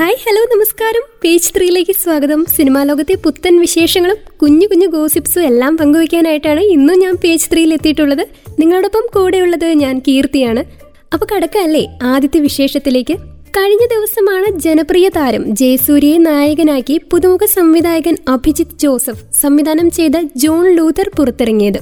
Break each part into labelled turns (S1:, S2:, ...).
S1: Hi hello നമസ്കാരം. Page ത്രീയിലേക്ക് സ്വാഗതം. സിനിമാ ലോകത്തെ പുത്തൻ വിശേഷങ്ങളും കുഞ്ഞു കുഞ്ഞു ഗോസിപ്സും എല്ലാം പങ്കുവയ്ക്കാനായിട്ടാണ് ഇന്നും ഞാൻ പേജ് ത്രീയിൽ എത്തിയിട്ടുള്ളത്. നിങ്ങളോടൊപ്പം കൂടെയുള്ളത് ഞാൻ കീർത്തിയാണ്. അപ്പൊ കടക്കല്ലേ ആദ്യത്തെ വിശേഷത്തിലേക്ക്? കഴിഞ്ഞ ദിവസമാണ് ജനപ്രിയ താരം ജയസൂര്യയെ നായകനാക്കി പുതുമുഖ സംവിധായകൻ അഭിജിത്ത് ജോസഫ് സംവിധാനം ചെയ്ത ജോൺ ലൂതർ പുറത്തിറങ്ങിയത്.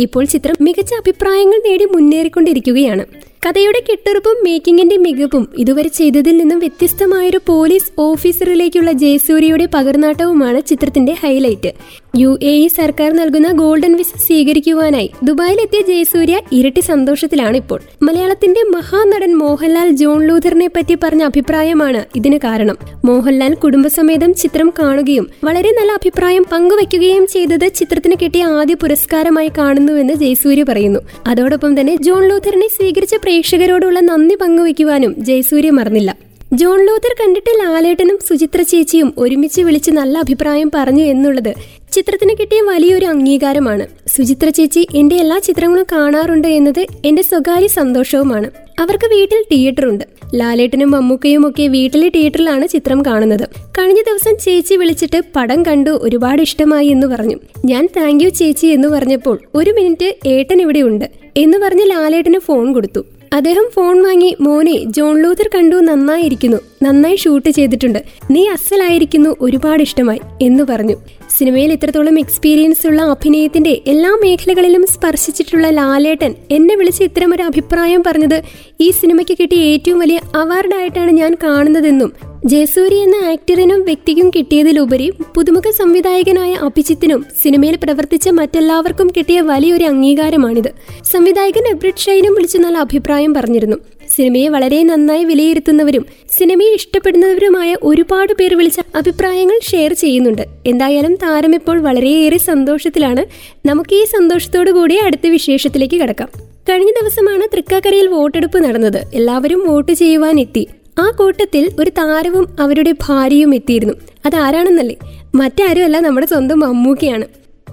S1: ഇപ്പോൾ ചിത്രം മികച്ച അഭിപ്രായങ്ങൾ നേടി മുന്നേറിക്കൊണ്ടിരിക്കുകയാണ്. കഥയുടെ കെട്ടുറപ്പും മേക്കിങ്ങിന്റെ മികവും ഇതുവരെ ചെയ്തതിൽ നിന്നും വ്യത്യസ്തമായൊരു പോലീസ് ഓഫീസറിലേക്കുള്ള ജയസൂര്യയുടെ പകർന്നാട്ടവുമാണ് ചിത്രത്തിന്റെ ഹൈലൈറ്റ്. യു എ ഇ സർക്കാർ നൽകുന്ന ഗോൾഡൻ വിസ സ്വീകരിക്കുവാനായി ദുബായിലെത്തിയ ജയസൂര്യ ഇരട്ടി സന്തോഷത്തിലാണ് ഇപ്പോൾ മലയാളത്തിന്റെ മഹാനടൻ മോഹൻലാൽ ജോൺ ലൂഥറിനെ പറ്റി പറഞ്ഞ അഭിപ്രായമാണ് ഇതിന് കാരണം. മോഹൻലാൽ കുടുംബസമേതം ചിത്രം കാണുകയും വളരെ നല്ല അഭിപ്രായം പങ്കുവയ്ക്കുകയും ചെയ്തത് ചിത്രത്തിന് കിട്ടിയ ആദ്യ പുരസ്കാരമായി കാണുന്നുവെന്ന് ജയസൂര്യ പറയുന്നു. അതോടൊപ്പം തന്നെ ജോൺ ലൂഥറിനെ സ്വീകരിച്ച പ്രേക്ഷകരോടുള്ള നന്ദി പങ്കുവയ്ക്കുവാനും ജയസൂര്യ മറന്നില്ല. ജോൺ ലൂഥർ കണ്ടിട്ട് ലാലേട്ടനും സുചിത്ര ചേച്ചിയും ഒരുമിച്ച് വിളിച്ച് നല്ല അഭിപ്രായം പറഞ്ഞു എന്നുള്ളത് ചിത്രത്തിന് കിട്ടിയ വലിയൊരു അംഗീകാരമാണ്. സുചിത്ര ചേച്ചി എന്റെ എല്ലാ ചിത്രങ്ങളും കാണാറുണ്ട് എന്നത് എന്റെ സ്വകാര്യ സന്തോഷവുമാണ്. അവർക്ക് വീട്ടിൽ തിയേറ്റർ ഉണ്ട്. ലാലേട്ടനും മമ്മൂക്കയും ഒക്കെ വീട്ടിലെ തിയേറ്ററിലാണ് ചിത്രം കാണുന്നത്. കഴിഞ്ഞ ദിവസം ചേച്ചി വിളിച്ചിട്ട് പടം കണ്ടു ഒരുപാട് ഇഷ്ടമായി എന്ന് പറഞ്ഞു. ഞാൻ താങ്ക് യു ചേച്ചി എന്ന് പറഞ്ഞപ്പോൾ ഒരു മിനിറ്റ് ഏട്ടൻ ഇവിടെ ഉണ്ട് എന്ന് പറഞ്ഞ് ലാലേട്ടന് ഫോൺ കൊടുത്തു. അദ്ദേഹം ഫോൺ വാങ്ങി മോനെ ജോൺ ലൂഥർ കണ്ടു നന്നായിരിക്കുന്നു. നന്നായി ഷൂട്ട് ചെയ്തിട്ടുണ്ട്. നീ അസലായിരിക്കുന്നു ഒരുപാട് ഇഷ്ടമായി എന്ന് പറഞ്ഞു. സിനിമയിൽ ഇത്രത്തോളം എക്സ്പീരിയൻസ് ഉള്ള അഭിനയത്തിന്റെ എല്ലാ മേഖലകളിലും സ്പർശിച്ചിട്ടുള്ള ലാലേട്ടൻ എന്നെ വിളിച്ച് ഒരു അഭിപ്രായം പറഞ്ഞത് ഈ സിനിമയ്ക്ക് കിട്ടിയ ഏറ്റവും വലിയ അവാർഡായിട്ടാണ് ഞാൻ കാണുന്നതെന്നും ജയസൂരി എന്ന ആക്ടറിനും വ്യക്തിക്കും കിട്ടിയതിലുപരി പുതുമുഖ സംവിധായകനായ അഭിജിത്തിനും സിനിമയിൽ പ്രവർത്തിച്ച മറ്റെല്ലാവർക്കും കിട്ടിയ വലിയൊരു അംഗീകാരമാണിത്. സംവിധായകൻ എബ്രിഡ് ഷൈനും വിളിച്ചു നല്ല അഭിപ്രായം പറഞ്ഞിരുന്നു. സിനിമയെ വളരെ നന്നായി വിലയിരുത്തുന്നവരും സിനിമയെ ഇഷ്ടപ്പെടുന്നവരുമായ ഒരുപാട് പേർ വിളിച്ച അഭിപ്രായങ്ങൾ ഷെയർ ചെയ്യുന്നുണ്ട്. എന്തായാലും താരം ഇപ്പോൾ വളരെയേറെ സന്തോഷത്തിലാണ്. നമുക്ക് ഈ സന്തോഷത്തോടു കൂടി അടുത്ത വിശേഷത്തിലേക്ക് കടക്കാം. കഴിഞ്ഞ ദിവസമാണ് തൃക്കാക്കരയിൽ വോട്ടെടുപ്പ് നടന്നത്. എല്ലാവരും വോട്ട് ചെയ്യുവാൻ എത്തി. ആ കൂട്ടത്തിൽ ഒരു താരവും അവരുടെ ഭാര്യയും എത്തിയിരുന്നു. അതാരാണെന്നല്ലേ? മറ്റാരുമല്ല നമ്മുടെ സ്വന്തം മമ്മൂക്കയാണ്.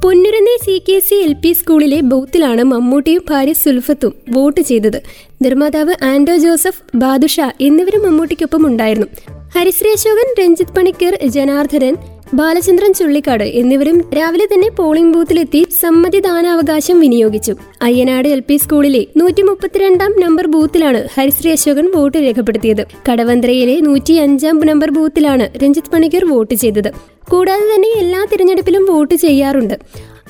S1: പൊന്നുരനെ C K C L P സ്കൂളിലെ ബൂത്തിലാണ് മമ്മൂട്ടിയും ഭാര്യ സുൽഫത്തും വോട്ട് ചെയ്തത്. നിർമ്മാതാവ് ആൻഡോ ജോസഫ് ബാദുഷ എന്നിവരും മമ്മൂട്ടിക്കൊപ്പം ഉണ്ടായിരുന്നു. ഹരിശ്രീ അശോകൻ രഞ്ജിത്ത് പണിക്കർ ജനാർദ്ദനൻ ബാലചന്ദ്രൻ ചുള്ളിക്കാട് എന്നിവരും രാവിലെ തന്നെ പോളിംഗ് ബൂത്തിലെത്തി സമ്മതിദാനാവകാശം വിനിയോഗിച്ചു. അയ്യനാട് എൽ പി സ്കൂളിലെ നൂറ്റി മുപ്പത്തിരണ്ടാം നമ്പർ ബൂത്തിലാണ് ഹരിശ്രീ അശോകൻ വോട്ട് രേഖപ്പെടുത്തിയത്. കടവന്ത്രയിലെ നൂറ്റി അഞ്ചാം നമ്പർ ബൂത്തിലാണ് രഞ്ജിത് പണിക്കർ വോട്ട് ചെയ്തത്. കൂടാതെ തന്നെ എല്ലാ തിരഞ്ഞെടുപ്പിലും വോട്ട് ചെയ്യാറുണ്ട്.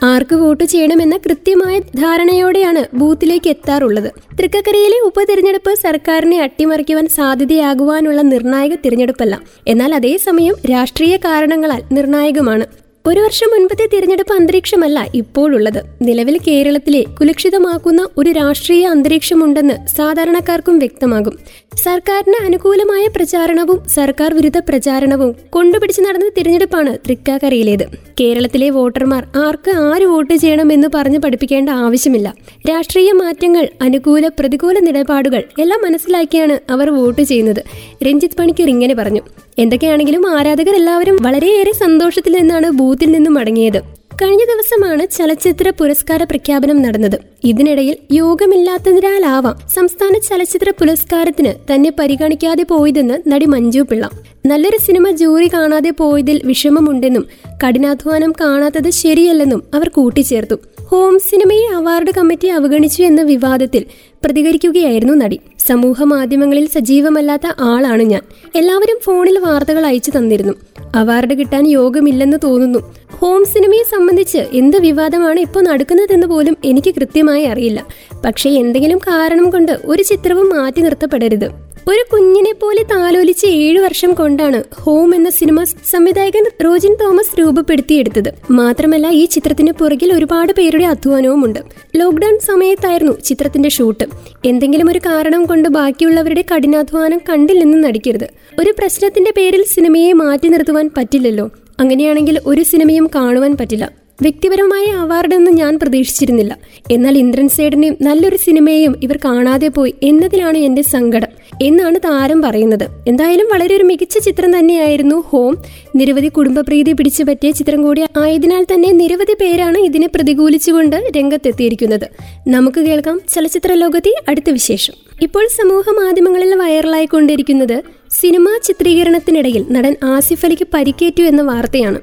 S1: ആർക്ക് വോട്ട് ചെയ്യണമെന്ന കൃത്യമായ ധാരണയോടെയാണ് ബൂത്തിലേക്ക് എത്താറുള്ളത്. തൃക്കക്കരയിലെ ഉപതെരഞ്ഞെടുപ്പ് സർക്കാരിനെ അട്ടിമറിക്കുവാൻ സാധ്യതയാകുവാനുള്ള നിർണായക തിരഞ്ഞെടുപ്പല്ല. എന്നാൽ അതേസമയം രാഷ്ട്രീയ കാരണങ്ങളാൽ നിർണായകമാണ്. ഒരു വർഷം മുൻപത്തെ തിരഞ്ഞെടുപ്പ് അന്തരീക്ഷമല്ല ഇപ്പോഴുള്ളത്. നിലവിൽ കേരളത്തിലെ കുലക്ഷിതമാക്കുന്ന ഒരു രാഷ്ട്രീയ അന്തരീക്ഷമുണ്ടെന്ന് സാധാരണക്കാർക്കും വ്യക്തമാകും. സർക്കാരിന് അനുകൂലമായ പ്രചാരണവും സർക്കാർ വിരുദ്ധ പ്രചാരണവും കൊണ്ടുപിടിച്ച് നടന്ന തിരഞ്ഞെടുപ്പാണ് തൃക്കാക്കരയിലേത്. കേരളത്തിലെ വോട്ടർമാർ ആർക്ക് ആര് വോട്ട് ചെയ്യണം എന്ന് പറഞ്ഞു പഠിപ്പിക്കേണ്ട ആവശ്യമില്ല. രാഷ്ട്രീയ മാറ്റങ്ങൾ അനുകൂല പ്രതികൂല നിലപാടുകൾ എല്ലാം മനസ്സിലാക്കിയാണ് അവർ വോട്ട് ചെയ്യുന്നത്. രഞ്ജിത്ത് പണിക്കർ ഇങ്ങനെ പറഞ്ഞു. എന്തൊക്കെയാണെങ്കിലും ആരാധകർ എല്ലാവരും വളരെയേറെ സന്തോഷത്തിൽ നിന്നാണ് ബൂത്തിൽ നിന്നും മടങ്ങിയത്. കഴിഞ്ഞ ദിവസമാണ് ചലച്ചിത്ര പുരസ്കാര പ്രഖ്യാപനം നടന്നത്. ഇതിനിടയിൽ യോഗമില്ലാത്തതിനാലാവാം സംസ്ഥാന ചലച്ചിത്ര പുരസ്കാരത്തിന് തന്നെ പരിഗണിക്കാതെ പോയതെന്ന് നടി മഞ്ജു പിള്ള. നല്ലൊരു സിനിമ ജൂറി കാണാതെ പോയതിൽ വിഷമമുണ്ടെന്നും കഠിനാധ്വാനം കാണാത്തത് ശരിയല്ലെന്നും അവർ കൂട്ടിച്ചേർത്തു. ഹോം സിനിമയെ അവാർഡ് കമ്മിറ്റി അവഗണിച്ചു എന്ന വിവാദത്തിൽ പ്രതികരിക്കുകയായിരുന്നു നടി. സമൂഹ മാധ്യമങ്ങളിൽ സജീവമല്ലാത്ത ആളാണ് ഞാൻ. എല്ലാവരും ഫോണിൽ വാർത്തകൾ അയച്ചു തന്നിരുന്നു. അവാർഡ് കിട്ടാൻ യോഗമില്ലെന്ന് തോന്നുന്നു. ഹോം സിനിമയെ സംബന്ധിച്ച് എന്ത് വിവാദമാണ് ഇപ്പോൾ നടക്കുന്നതെന്ന് പോലും എനിക്ക് കൃത്യമായി അറിയില്ല. പക്ഷേ എന്തെങ്കിലും കാരണം കൊണ്ട് ഒരു ചിത്രവും മാറ്റി നിർത്തപ്പെടരുത്. ഒരു കുഞ്ഞിനെ പോലെ താലോലിച്ച് ഏഴു വർഷം കൊണ്ടാണ് ഹോം എന്ന സിനിമ സംവിധായകൻ റോജിൻ തോമസ് രൂപപ്പെടുത്തിയെടുത്തത്. മാത്രമല്ല ഈ ചിത്രത്തിന് പുറകിൽ ഒരുപാട് പേരുടെ അധ്വാനവുമുണ്ട്. ലോക്ക്ഡൌൺ സമയത്തായിരുന്നു ചിത്രത്തിന്റെ ഷൂട്ട്. എന്തെങ്കിലും ഒരു കാരണം കൊണ്ട് ബാക്കിയുള്ളവരുടെ കഠിനാധ്വാനം കണ്ടില്ലെന്ന് നടിക്കരുത്. ഒരു പ്രശ്നത്തിന്റെ പേരിൽ സിനിമയെ മാറ്റി നിർത്തുവാൻ പറ്റില്ലല്ലോ. അങ്ങനെയാണെങ്കിൽ ഒരു സിനിമയും കാണുവാൻ പറ്റില്ല. വ്യക്തിപരമായ അവാർഡൊന്നും ഞാൻ പ്രതീക്ഷിച്ചിരുന്നില്ല. എന്നാൽ ഇന്ദ്രൻ സേഡിനെയും നല്ലൊരു സിനിമയെയും ഇവർ കാണാതെ പോയി എന്നതിലാണ് എന്റെ സങ്കടം എന്നാണ് താരം പറയുന്നത്. എന്തായാലും വളരെ ഒരു മികച്ച ചിത്രം തന്നെയായിരുന്നു ഹോം. നിരവധി കുടുംബപ്രീതി പിടിച്ചു പറ്റിയ ചിത്രം കൂടി ആയതിനാൽ തന്നെ നിരവധി പേരാണ് ഇതിനെ പ്രതികൂലിച്ചുകൊണ്ട് രംഗത്തെത്തിയിരിക്കുന്നത്. നമുക്ക് കേൾക്കാം ചലച്ചിത്ര ലോകത്തെ അടുത്ത വിശേഷം. ഇപ്പോൾ സമൂഹ മാധ്യമങ്ങളിൽ വൈറലായിക്കൊണ്ടിരിക്കുന്നത് സിനിമാ ചിത്രീകരണത്തിനിടയിൽ നടൻ ആസിഫ് അലിക്ക് പരിക്കേറ്റു എന്ന വാർത്തയാണ്.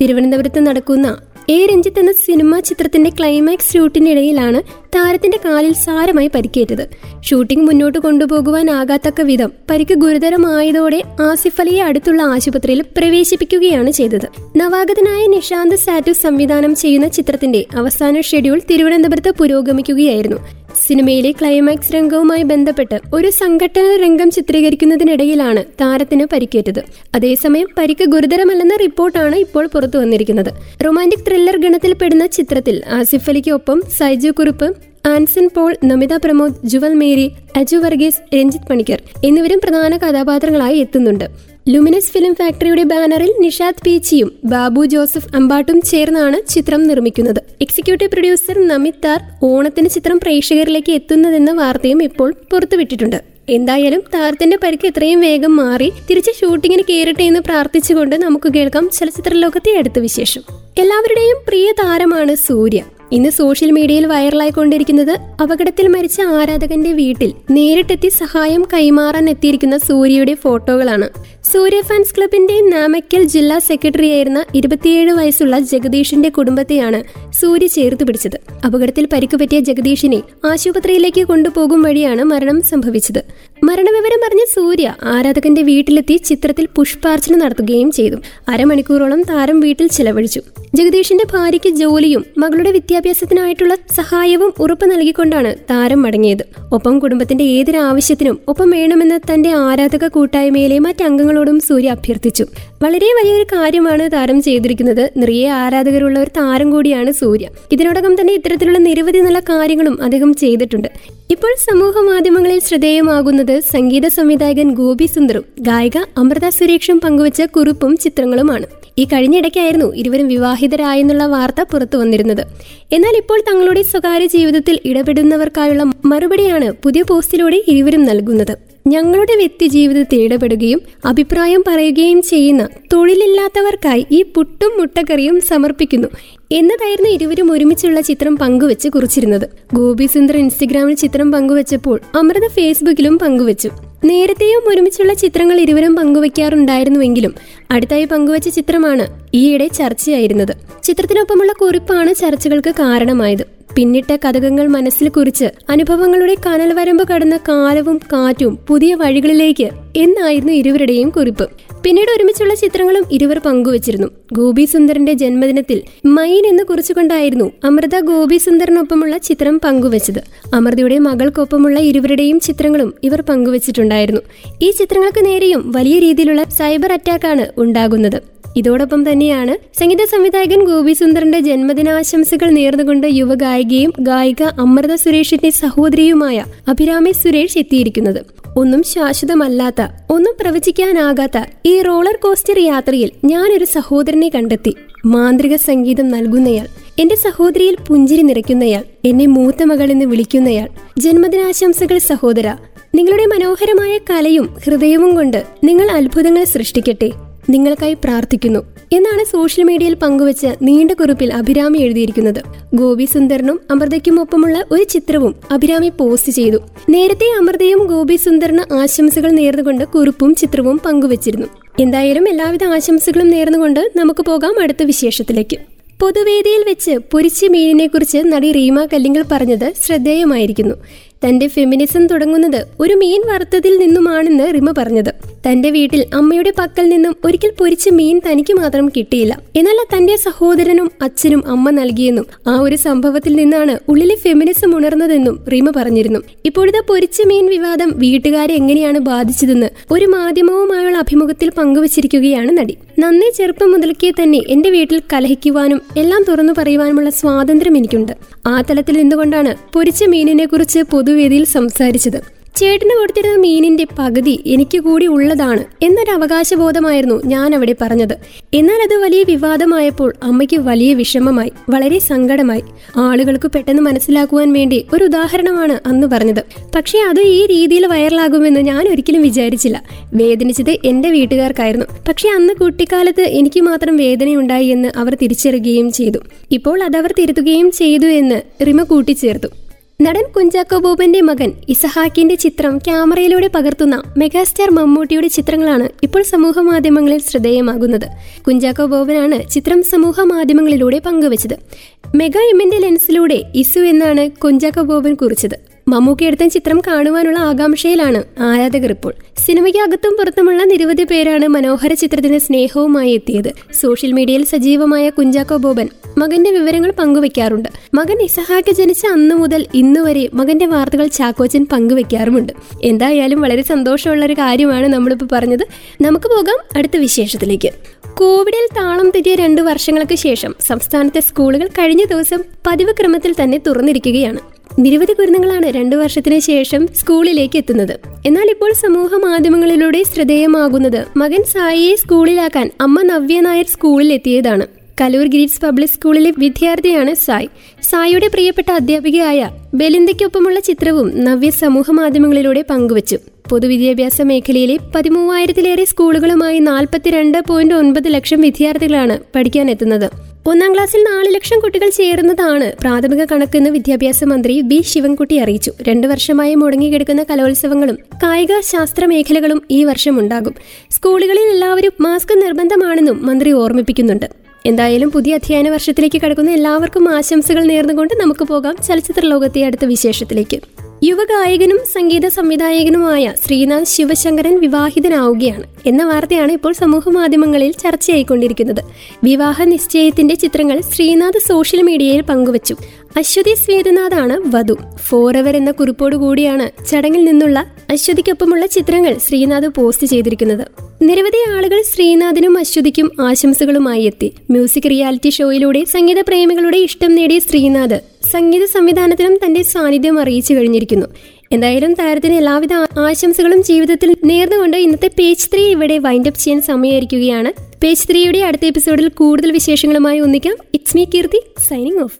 S1: തിരുവനന്തപുരത്ത് നടക്കുന്ന എ രഞ്ജിത്ത് എന്ന സിനിമാ ചിത്രത്തിന്റെ ക്ലൈമാക്സ് ഷൂട്ടിനിടയിലാണ് താരത്തിന്റെ കാലിൽ സാരമായി പരിക്കേറ്റത്. ഷൂട്ടിംഗ് മുന്നോട്ട് കൊണ്ടുപോകുവാനാകാത്തക്ക വിധം പരിക്ക് ഗുരുതരമായതോടെ ആസിഫ് അലിയെ അടുത്തുള്ള ആശുപത്രിയിൽ പ്രവേശിപ്പിക്കുകയാണ് ചെയ്തത്. നവാഗതനായ നിഷാന്ത് സാറ്റു സംവിധാനം ചെയ്യുന്ന ചിത്രത്തിന്റെ അവസാന ഷെഡ്യൂൾ തിരുവനന്തപുരത്ത് പുരോഗമിക്കുകയായിരുന്നു. സിനിമയിലെ ക്ലൈമാക്സ് രംഗവുമായി ബന്ധപ്പെട്ട് ഒരു സംഘട്ടന രംഗം ചിത്രീകരിക്കുന്നതിനിടയിലാണ് താരത്തിന് പരിക്കേറ്റത്. അതേസമയം പരിക്ക് ഗുരുതരമല്ലെന്ന റിപ്പോർട്ടാണ് ഇപ്പോൾ പുറത്തു വന്നിരിക്കുന്നത്. റൊമാന്റിക് ത്രില്ലർ ഗണത്തിൽപ്പെടുന്ന ചിത്രത്തിൽ ആസിഫ് അലിക്കൊപ്പം സൈജു കുറുപ്പ് ആൻസൺ പോൾ നമിത പ്രമോദ് ജുവൽ മേരി അജു വർഗീസ് രഞ്ജിത്ത് പണിക്കർ എന്നിവരും പ്രധാന കഥാപാത്രങ്ങളായി എത്തുന്നുണ്ട്. ലുമിനസ് ഫിലിം ഫാക്ടറിയുടെ ബാനറിൽ നിഷാദ് പീച്ചിയും ബാബു ജോസഫ് അമ്പാട്ടും ചേർന്നാണ് ചിത്രം നിർമ്മിക്കുന്നത്. എക്സിക്യൂട്ടീവ് പ്രൊഡ്യൂസർ നമിത് താർ ഓണത്തിന് ചിത്രം പ്രേക്ഷകരിലേക്ക് എത്തുന്നതെന്ന വാർത്തയും ഇപ്പോൾ പുറത്തുവിട്ടിട്ടുണ്ട്. എന്തായാലും താരത്തിന്റെ പരിക്ക് എത്രയും വേഗം മാറി തിരിച്ച് ഷൂട്ടിങ്ങിന് കയറട്ടെ എന്ന് പ്രാർത്ഥിച്ചുകൊണ്ട് നമുക്ക് കേൾക്കാം ചലച്ചിത്ര ലോകത്തെ അടുത്ത വിശേഷം. എല്ലാവരുടെയും പ്രിയ താരമാണ് സൂര്യ. ഇന്ന് സോഷ്യൽ മീഡിയയിൽ വൈറലായിക്കൊണ്ടിരിക്കുന്നത് അപകടത്തിൽ മരിച്ച ആരാധകന്റെ വീട്ടിൽ നേരിട്ടെത്തി സഹായം കൈമാറാൻ എത്തിയിരിക്കുന്ന സൂര്യയുടെ ഫോട്ടോകളാണ്. സൂര്യ ഫാൻസ് ക്ലബിന്റെ നാമക്കൽ ജില്ലാ സെക്രട്ടറി ആയിരുന്ന ഇരുപത്തിയേഴ് വയസ്സുള്ള ജഗദീഷിന്റെ കുടുംബത്തെയാണ് സൂര്യ ചേർത്ത് പിടിച്ചത്. അപകടത്തിൽ പരിക്കുപറ്റിയ ജഗദീഷിനെ ആശുപത്രിയിലേക്ക് കൊണ്ടുപോകും വഴിയാണ് മരണം സംഭവിച്ചത്. മരണവിവരം പറഞ്ഞ സൂര്യ ആരാധകന്റെ വീട്ടിലെത്തി ചിത്രത്തിൽ പുഷ്പാർച്ചന നടത്തുകയും ചെയ്തു. അരമണിക്കൂറോളം താരം വീട്ടിൽ ചെലവഴിച്ചു. ജഗദീഷിന്റെ ഭാര്യയ്ക്ക് ജോലിയും മകളുടെ വിദ്യാഭ്യാസത്തിനായിട്ടുള്ള സഹായവും ഉറപ്പ് നൽകിക്കൊണ്ടാണ് താരം മടങ്ങിയത്. ഒപ്പം കുടുംബത്തിന്റെ ഏതൊരാവശ്യത്തിനും ഒപ്പം വേണമെന്ന തന്റെ ആരാധക കൂട്ടായ്മയിലെ മറ്റംഗങ്ങളോടും സൂര്യ അഭ്യർത്ഥിച്ചു. വളരെ വലിയൊരു കാര്യമാണ് താരം ചെയ്തിരിക്കുന്നത്. നിറയെ ആരാധകരുള്ള ഒരു താരം കൂടിയാണ് സൂര്യ. ഇതിനോടകം തന്നെ ഇത്തരത്തിലുള്ള നിരവധി നല്ല കാര്യങ്ങളും അദ്ദേഹം ചെയ്തിട്ടുണ്ട്. ഇപ്പോൾ സമൂഹ മാധ്യമങ്ങളിൽ ശ്രദ്ധേയമാകുന്നത് സംഗീത സംവിധായകൻ ഗോപി സുന്ദറും ഗായിക അമൃത സുരേഷും പങ്കുവച്ച കുറിപ്പും ചിത്രങ്ങളുമാണ്. ഈ കഴിഞ്ഞിടയ്ക്കായിരുന്നു ഇരുവരും വിവാഹിതരായെന്നുള്ള വാർത്ത പുറത്തു വന്നിരുന്നത്. എന്നാൽ ഇപ്പോൾ തങ്ങളുടെ സ്വകാര്യ ജീവിതത്തിൽ ഇടപെടുന്നവർക്കായുള്ള മറുപടിയാണ് പുതിയ പോസ്റ്റിലൂടെ ഇരുവരും നൽകുന്നത്. ഞങ്ങളുടെ വ്യക്തി ജീവിതത്തിൽ ഇടപെടുകയും അഭിപ്രായം പറയുകയും ചെയ്യുന്ന തൊഴിലില്ലാത്തവർക്കായി ഈ പുട്ടും മുട്ടക്കറിയും സമർപ്പിക്കുന്നു എന്നതായിരുന്നു ഇരുവരും ഒരുമിച്ചുള്ള ചിത്രം പങ്കുവെച്ച് കുറിച്ചിരുന്നത്. ഗോപി സുന്ദർ ഇൻസ്റ്റഗ്രാമിൽ ചിത്രം പങ്കുവച്ചപ്പോൾ അമൃത ഫേസ്ബുക്കിലും പങ്കുവച്ചു. നേരത്തെയും ഒരുമിച്ചുള്ള ചിത്രങ്ങൾ ഇരുവരും പങ്കുവയ്ക്കാറുണ്ടായിരുന്നുവെങ്കിലും അടുത്തായി പങ്കുവച്ച ചിത്രമാണ് ഈയിടെ ചർച്ചയായിരുന്നത്. ചിത്രത്തിനൊപ്പമുള്ള കുറിപ്പാണ് ചർച്ചകൾക്ക് കാരണമായത്. പിന്നിട്ട കഥകങ്ങൾ മനസ്സിൽ കുറിച്ച് അനുഭവങ്ങളുടെ കനൽ വരമ്പ് കടന്ന കാലവും കാറ്റും പുതിയ വഴികളിലേക്ക് എന്നായിരുന്നു ഇരുവരുടെയും കുറിപ്പ്. പിന്നീട് ഒരുമിച്ചുള്ള ചിത്രങ്ങളും ഇരുവർ പങ്കുവച്ചിരുന്നു. ഗോപി സുന്ദറിന്റെ ജന്മദിനത്തിൽ മൈൻ എന്ന് കുറിച്ചുകൊണ്ടായിരുന്നു അമൃത ഗോപി സുന്ദറിനൊപ്പമുള്ള ചിത്രം പങ്കുവച്ചത്. അമൃതയുടെ മകൾക്കൊപ്പമുള്ള ഇരുവരുടെയും ചിത്രങ്ങളും ഇവർ പങ്കുവച്ചിട്ടുണ്ടായിരുന്നു. ഈ ചിത്രങ്ങൾക്ക് നേരെയും വലിയ രീതിയിലുള്ള സൈബർ അറ്റാക്കാണ് ഉണ്ടാകുന്നത്. ഇതോടൊപ്പം തന്നെയാണ് സംഗീത സംവിധായകൻ ഗോപി സുന്ദറിന്റെ ജന്മദിനാശംസകൾ നേർന്നുകൊണ്ട് യുവഗായികയും ഗായിക അമൃത സുരേഷിന്റെ സഹോദരിയുമായ അഭിരാമി സുരേഷ് എത്തിയിരിക്കുന്നത്. ഒന്നും ശാശ്വതമല്ലാത്ത ഒന്നും പ്രവചിക്കാനാകാത്ത ഈ റോളർ കോസ്റ്റർ യാത്രയിൽ ഞാനൊരു സഹോദരനെ കണ്ടെത്തി. മാന്ത്രിക സംഗീതം നൽകുന്നയാൾ എന്റെ സഹോദരിയിൽ പുഞ്ചിരി നിറയ്ക്കുന്നയാൾ എന്നെ മൂത്ത മകൾ എന്ന് വിളിക്കുന്നയാൾ ജന്മദിനാശംസകൾ സഹോദര നിങ്ങളുടെ മനോഹരമായ കലയും ഹൃദയവും കൊണ്ട് നിങ്ങൾ അത്ഭുതങ്ങൾ സൃഷ്ടിക്കട്ടെ. നിങ്ങൾക്കായി പ്രാർത്ഥിക്കുന്നു എന്നാണ് സോഷ്യൽ മീഡിയയിൽ പങ്കുവച്ച നീണ്ട കുറിപ്പിൽ അഭിരാമി എഴുതിയിരിക്കുന്നത്. ഗോപി സുന്ദറിനും അമൃതയ്ക്കും ഒപ്പമുള്ള ഒരു ചിത്രവും അഭിരാമി പോസ്റ്റ് ചെയ്തു. നേരത്തെ അമൃതയും ഗോപി സുന്ദറിന് ആശംസകൾ നേർന്നുകൊണ്ട് കുറിപ്പും ചിത്രവും പങ്കുവച്ചിരുന്നു. എന്തായാലും എല്ലാവിധ ആശംസകളും നേർന്നുകൊണ്ട് നമുക്ക് പോകാം അടുത്ത വിശേഷത്തിലേക്ക്. പൊതുവേദിയിൽ വെച്ച് പൊരിച്ച മീനിനെ കുറിച്ച് നടി റീമ കല്ലിങ്കൽ പറഞ്ഞത് ശ്രദ്ധേയമായിരിക്കുന്നു. തന്റെ ഫെമിനിസം തുടങ്ങുന്നത് ഒരു മീൻ വറുത്തതിൽ നിന്നുമാണെന്ന് റിമ പറഞ്ഞത്. തന്റെ വീട്ടിൽ അമ്മയുടെ പക്കൽ നിന്നും ഒരിക്കൽ പൊരിച്ച മീൻ തനിക്ക് മാത്രം കിട്ടിയില്ല. എന്നാൽ തന്റെ സഹോദരനും അച്ഛനും അമ്മ നൽകിയെന്നും ആ ഒരു സംഭവത്തിൽ നിന്നാണ് ഉള്ളിലെ ഫെമിനിസം ഉണർന്നതെന്നും റിമ പറഞ്ഞിരുന്നു. ഇപ്പോഴത്തെ പൊരിച്ച മീൻ വിവാദം വീട്ടുകാരെ എങ്ങനെയാണ് ബാധിച്ചതെന്ന് ഒരു മാധ്യമവുമായുള്ള അഭിമുഖത്തിൽ പങ്കുവച്ചിരിക്കുകയാണ് നടി. നന്നേ ചെറുപ്പം മുതൽക്കേ തന്നെ എന്റെ വീട്ടിൽ കലഹിക്കുവാനും എല്ലാം തുറന്നു പറയുവാനുമുള്ള സ്വാതന്ത്ര്യം എനിക്കുണ്ട്. ആ തലത്തിൽ നിന്നുകൊണ്ടാണ് പൊരിച്ച മീനിനെ കുറിച്ച് പൊതുവേദിയിൽ സംസാരിച്ചത്. ചേട്ടന് കൊടുത്തിരുന്ന മീനിന്റെ പകുതി എനിക്ക് കൂടി ഉള്ളതാണ് എന്നൊരു അവകാശബോധമായിരുന്നു ഞാൻ അവിടെ പറഞ്ഞത്. എന്നാൽ അത് വലിയ വിവാദമായപ്പോൾ അമ്മയ്ക്ക് വലിയ വിഷമമായി വളരെ സങ്കടമായി. ആളുകൾക്ക് പെട്ടെന്ന് മനസ്സിലാക്കുവാൻ വേണ്ടി ഒരു ഉദാഹരണമാണ് അന്ന് പറഞ്ഞത്. പക്ഷേ അത് ഈ രീതിയിൽ വൈറലാകുമെന്ന് ഞാൻ ഒരിക്കലും വിചാരിച്ചില്ല. വേദനിച്ചത് എന്റെ വീട്ടുകാർക്കായിരുന്നു. പക്ഷെ അന്ന് കുട്ടിക്കാലത്ത് എനിക്ക് മാത്രം വേദനയുണ്ടായി എന്ന് അവർ തിരിച്ചറിയുകയും ചെയ്തു. ഇപ്പോൾ അതവർ തിരുത്തുകയും ചെയ്തു എന്ന് റിമ കൂട്ടിച്ചേർത്തു. നടൻ കുഞ്ചാക്കോ ബോബന്റെ മകൻ ഇസഹാക്കിന്റെ ചിത്രം ക്യാമറയിലൂടെ പകർത്തുന്ന മെഗാസ്റ്റാർ മമ്മൂട്ടിയുടെ ചിത്രങ്ങളാണ് ഇപ്പോൾ സമൂഹ മാധ്യമങ്ങളിൽ ശ്രദ്ധേയമാകുന്നത്. കുഞ്ചാക്കോ ബോബനാണ് ചിത്രം സമൂഹ മാധ്യമങ്ങളിലൂടെ പങ്കുവച്ചത്. മെഗാ എമ്മിന്റെ ലെൻസിലൂടെ ഇസു എന്നാണ് കുഞ്ചാക്കോ ബോബൻ കുറിച്ചത്. മമ്മൂക്കി എടുത്ത ചിത്രം കാണുവാനുള്ള ആകാംക്ഷയിലാണ് ആരാധകർ ഇപ്പോൾ. സിനിമയ്ക്ക് അകത്തും പുറത്തുമുള്ള നിരവധി പേരാണ് മനോഹര ചിത്രത്തിന് സ്നേഹവുമായി എത്തിയത്. സോഷ്യൽ മീഡിയയിൽ സജീവമായ കുഞ്ചാക്കോ ബോബൻ മകന്റെ വിവരങ്ങൾ പങ്കുവെക്കാറുണ്ട്. മകൻ ഇസഹാക്ക് ജനിച്ച അന്നു മുതൽ ഇന്നു വരെ മകന്റെ വാർത്തകൾ ചാക്കോച്ചൻ പങ്കുവെക്കാറുമുണ്ട്. എന്തായാലും വളരെ സന്തോഷമുള്ള ഒരു കാര്യമാണ് നമ്മളിപ്പോൾ പറഞ്ഞത്. നമുക്ക് പോകാം അടുത്ത വിശേഷത്തിലേക്ക്. കോവിഡിൽ താളം തെറ്റിയ രണ്ടു വർഷങ്ങൾക്ക് ശേഷം സംസ്ഥാനത്തെ സ്കൂളുകൾ കഴിഞ്ഞ ദിവസം പതിവ് ക്രമത്തിൽ തന്നെ തുറന്നിരിക്കുകയാണ്. നിരവധി കുരുന്നുകളാണ് രണ്ടു വർഷത്തിന് ശേഷം സ്കൂളിലേക്ക് എത്തുന്നത്. എന്നാൽ ഇപ്പോൾ സമൂഹ മാധ്യമങ്ങളിലൂടെ ശ്രദ്ധേയമാകുന്നത് മകൻ സായിയെ സ്കൂളിലാക്കാൻ അമ്മ നവ്യ നായർ സ്കൂളിൽ എത്തിയതാണ്. കലൂർ ഗ്രീഡ്സ് പബ്ലിക് സ്കൂളിലെ വിദ്യാർത്ഥിയാണ് സായ്. സായിയുടെ പ്രിയപ്പെട്ട അധ്യാപികയായ ബലിന്ദയ്ക്കൊപ്പമുള്ള ചിത്രവും നവ്യ സമൂഹ മാധ്യമങ്ങളിലൂടെ പങ്കുവച്ചു. പൊതുവിദ്യാഭ്യാസ മേഖലയിലെ പതിമൂവായിരത്തിലേറെ സ്കൂളുകളുമായി നാൽപ്പത്തിരണ്ട് പോയിന്റ് ഒൻപത് ലക്ഷം വിദ്യാർത്ഥികളാണ് പഠിക്കാനെത്തുന്നത്. ഒന്നാം ക്ലാസ്സിൽ നാല് ലക്ഷം കുട്ടികൾ ചേരുന്നതാണ്. പ്രാഥമിക കണക്കെന്ന് വിദ്യാഭ്യാസ മന്ത്രി ബി ശിവൻകുട്ടി അറിയിച്ചു. രണ്ടു വർഷമായി മുടങ്ങിക്കിടക്കുന്ന കലോത്സവങ്ങളും കായിക ശാസ്ത്ര മേഖലകളും ഈ വർഷം ഉണ്ടാകും സ്കൂളുകളിൽ എല്ലാവരും മാസ്ക് നിർബന്ധമാണെന്നും മന്ത്രി ഓർമ്മിപ്പിക്കുന്നുണ്ട്. എന്തായാലും പുതിയ അധ്യയന വർഷത്തിലേക്ക് കടക്കുന്ന എല്ലാവർക്കും ആശംസകൾ നേർന്നുകൊണ്ട് നമുക്ക് പോകാം ചലച്ചിത്ര ലോകത്തെ അടുത്ത വിശേഷത്തിലേക്ക്. യുവഗായകനും സംഗീത സംവിധായകനുമായ ശ്രീനാഥ് ശിവശങ്കരൻ വിവാഹിതനാവുകയാണ് എന്ന വാർത്തയാണ് ഇപ്പോൾ സമൂഹ മാധ്യമങ്ങളിൽ ചർച്ചയായിക്കൊണ്ടിരിക്കുന്നത്. വിവാഹ നിശ്ചയത്തിന്റെ ചിത്രങ്ങൾ ശ്രീനാഥ് സോഷ്യൽ മീഡിയയിൽ പങ്കുവച്ചു. അശ്വതി സ്വേദനാഥാണ് വധു. ഫോർ ഫോറവർ എന്ന കുറിപ്പോടു കൂടിയാണ് ചടങ്ങിൽ നിന്നുള്ള അശ്വതിക്കൊപ്പമുള്ള ചിത്രങ്ങൾ ശ്രീനാഥ് പോസ്റ്റ് ചെയ്തിരിക്കുന്നത്. നിരവധി ആളുകൾ ശ്രീനാഥിനും അശ്വതിക്കും ആശംസകളുമായി എത്തി. മ്യൂസിക് റിയാലിറ്റി ഷോയിലൂടെ സംഗീത പ്രേമികളുടെ ഇഷ്ടം നേടിയ ശ്രീനാഥ് സംഗീത സംവിധാനത്തിനും തന്റെ സാന്നിധ്യം അറിയിച്ചു കഴിഞ്ഞിരിക്കുന്നു. എന്തായാലും താരത്തിന് എല്ലാവിധ ആശംസകളും ജീവിതത്തിൽ നേർന്നുകൊണ്ട് ഇന്നത്തെ പേജ് ത്രീ ഇവിടെ വൈൻഡ് അപ്പ് ചെയ്യാൻ സമയമായിരിക്കുകയാണ് പേജ് ത്രീയുടെ അടുത്ത എപ്പിസോഡിൽ കൂടുതൽ വിശേഷങ്ങളുമായി ഒന്നിക്കാം. It's me Keerthi signing off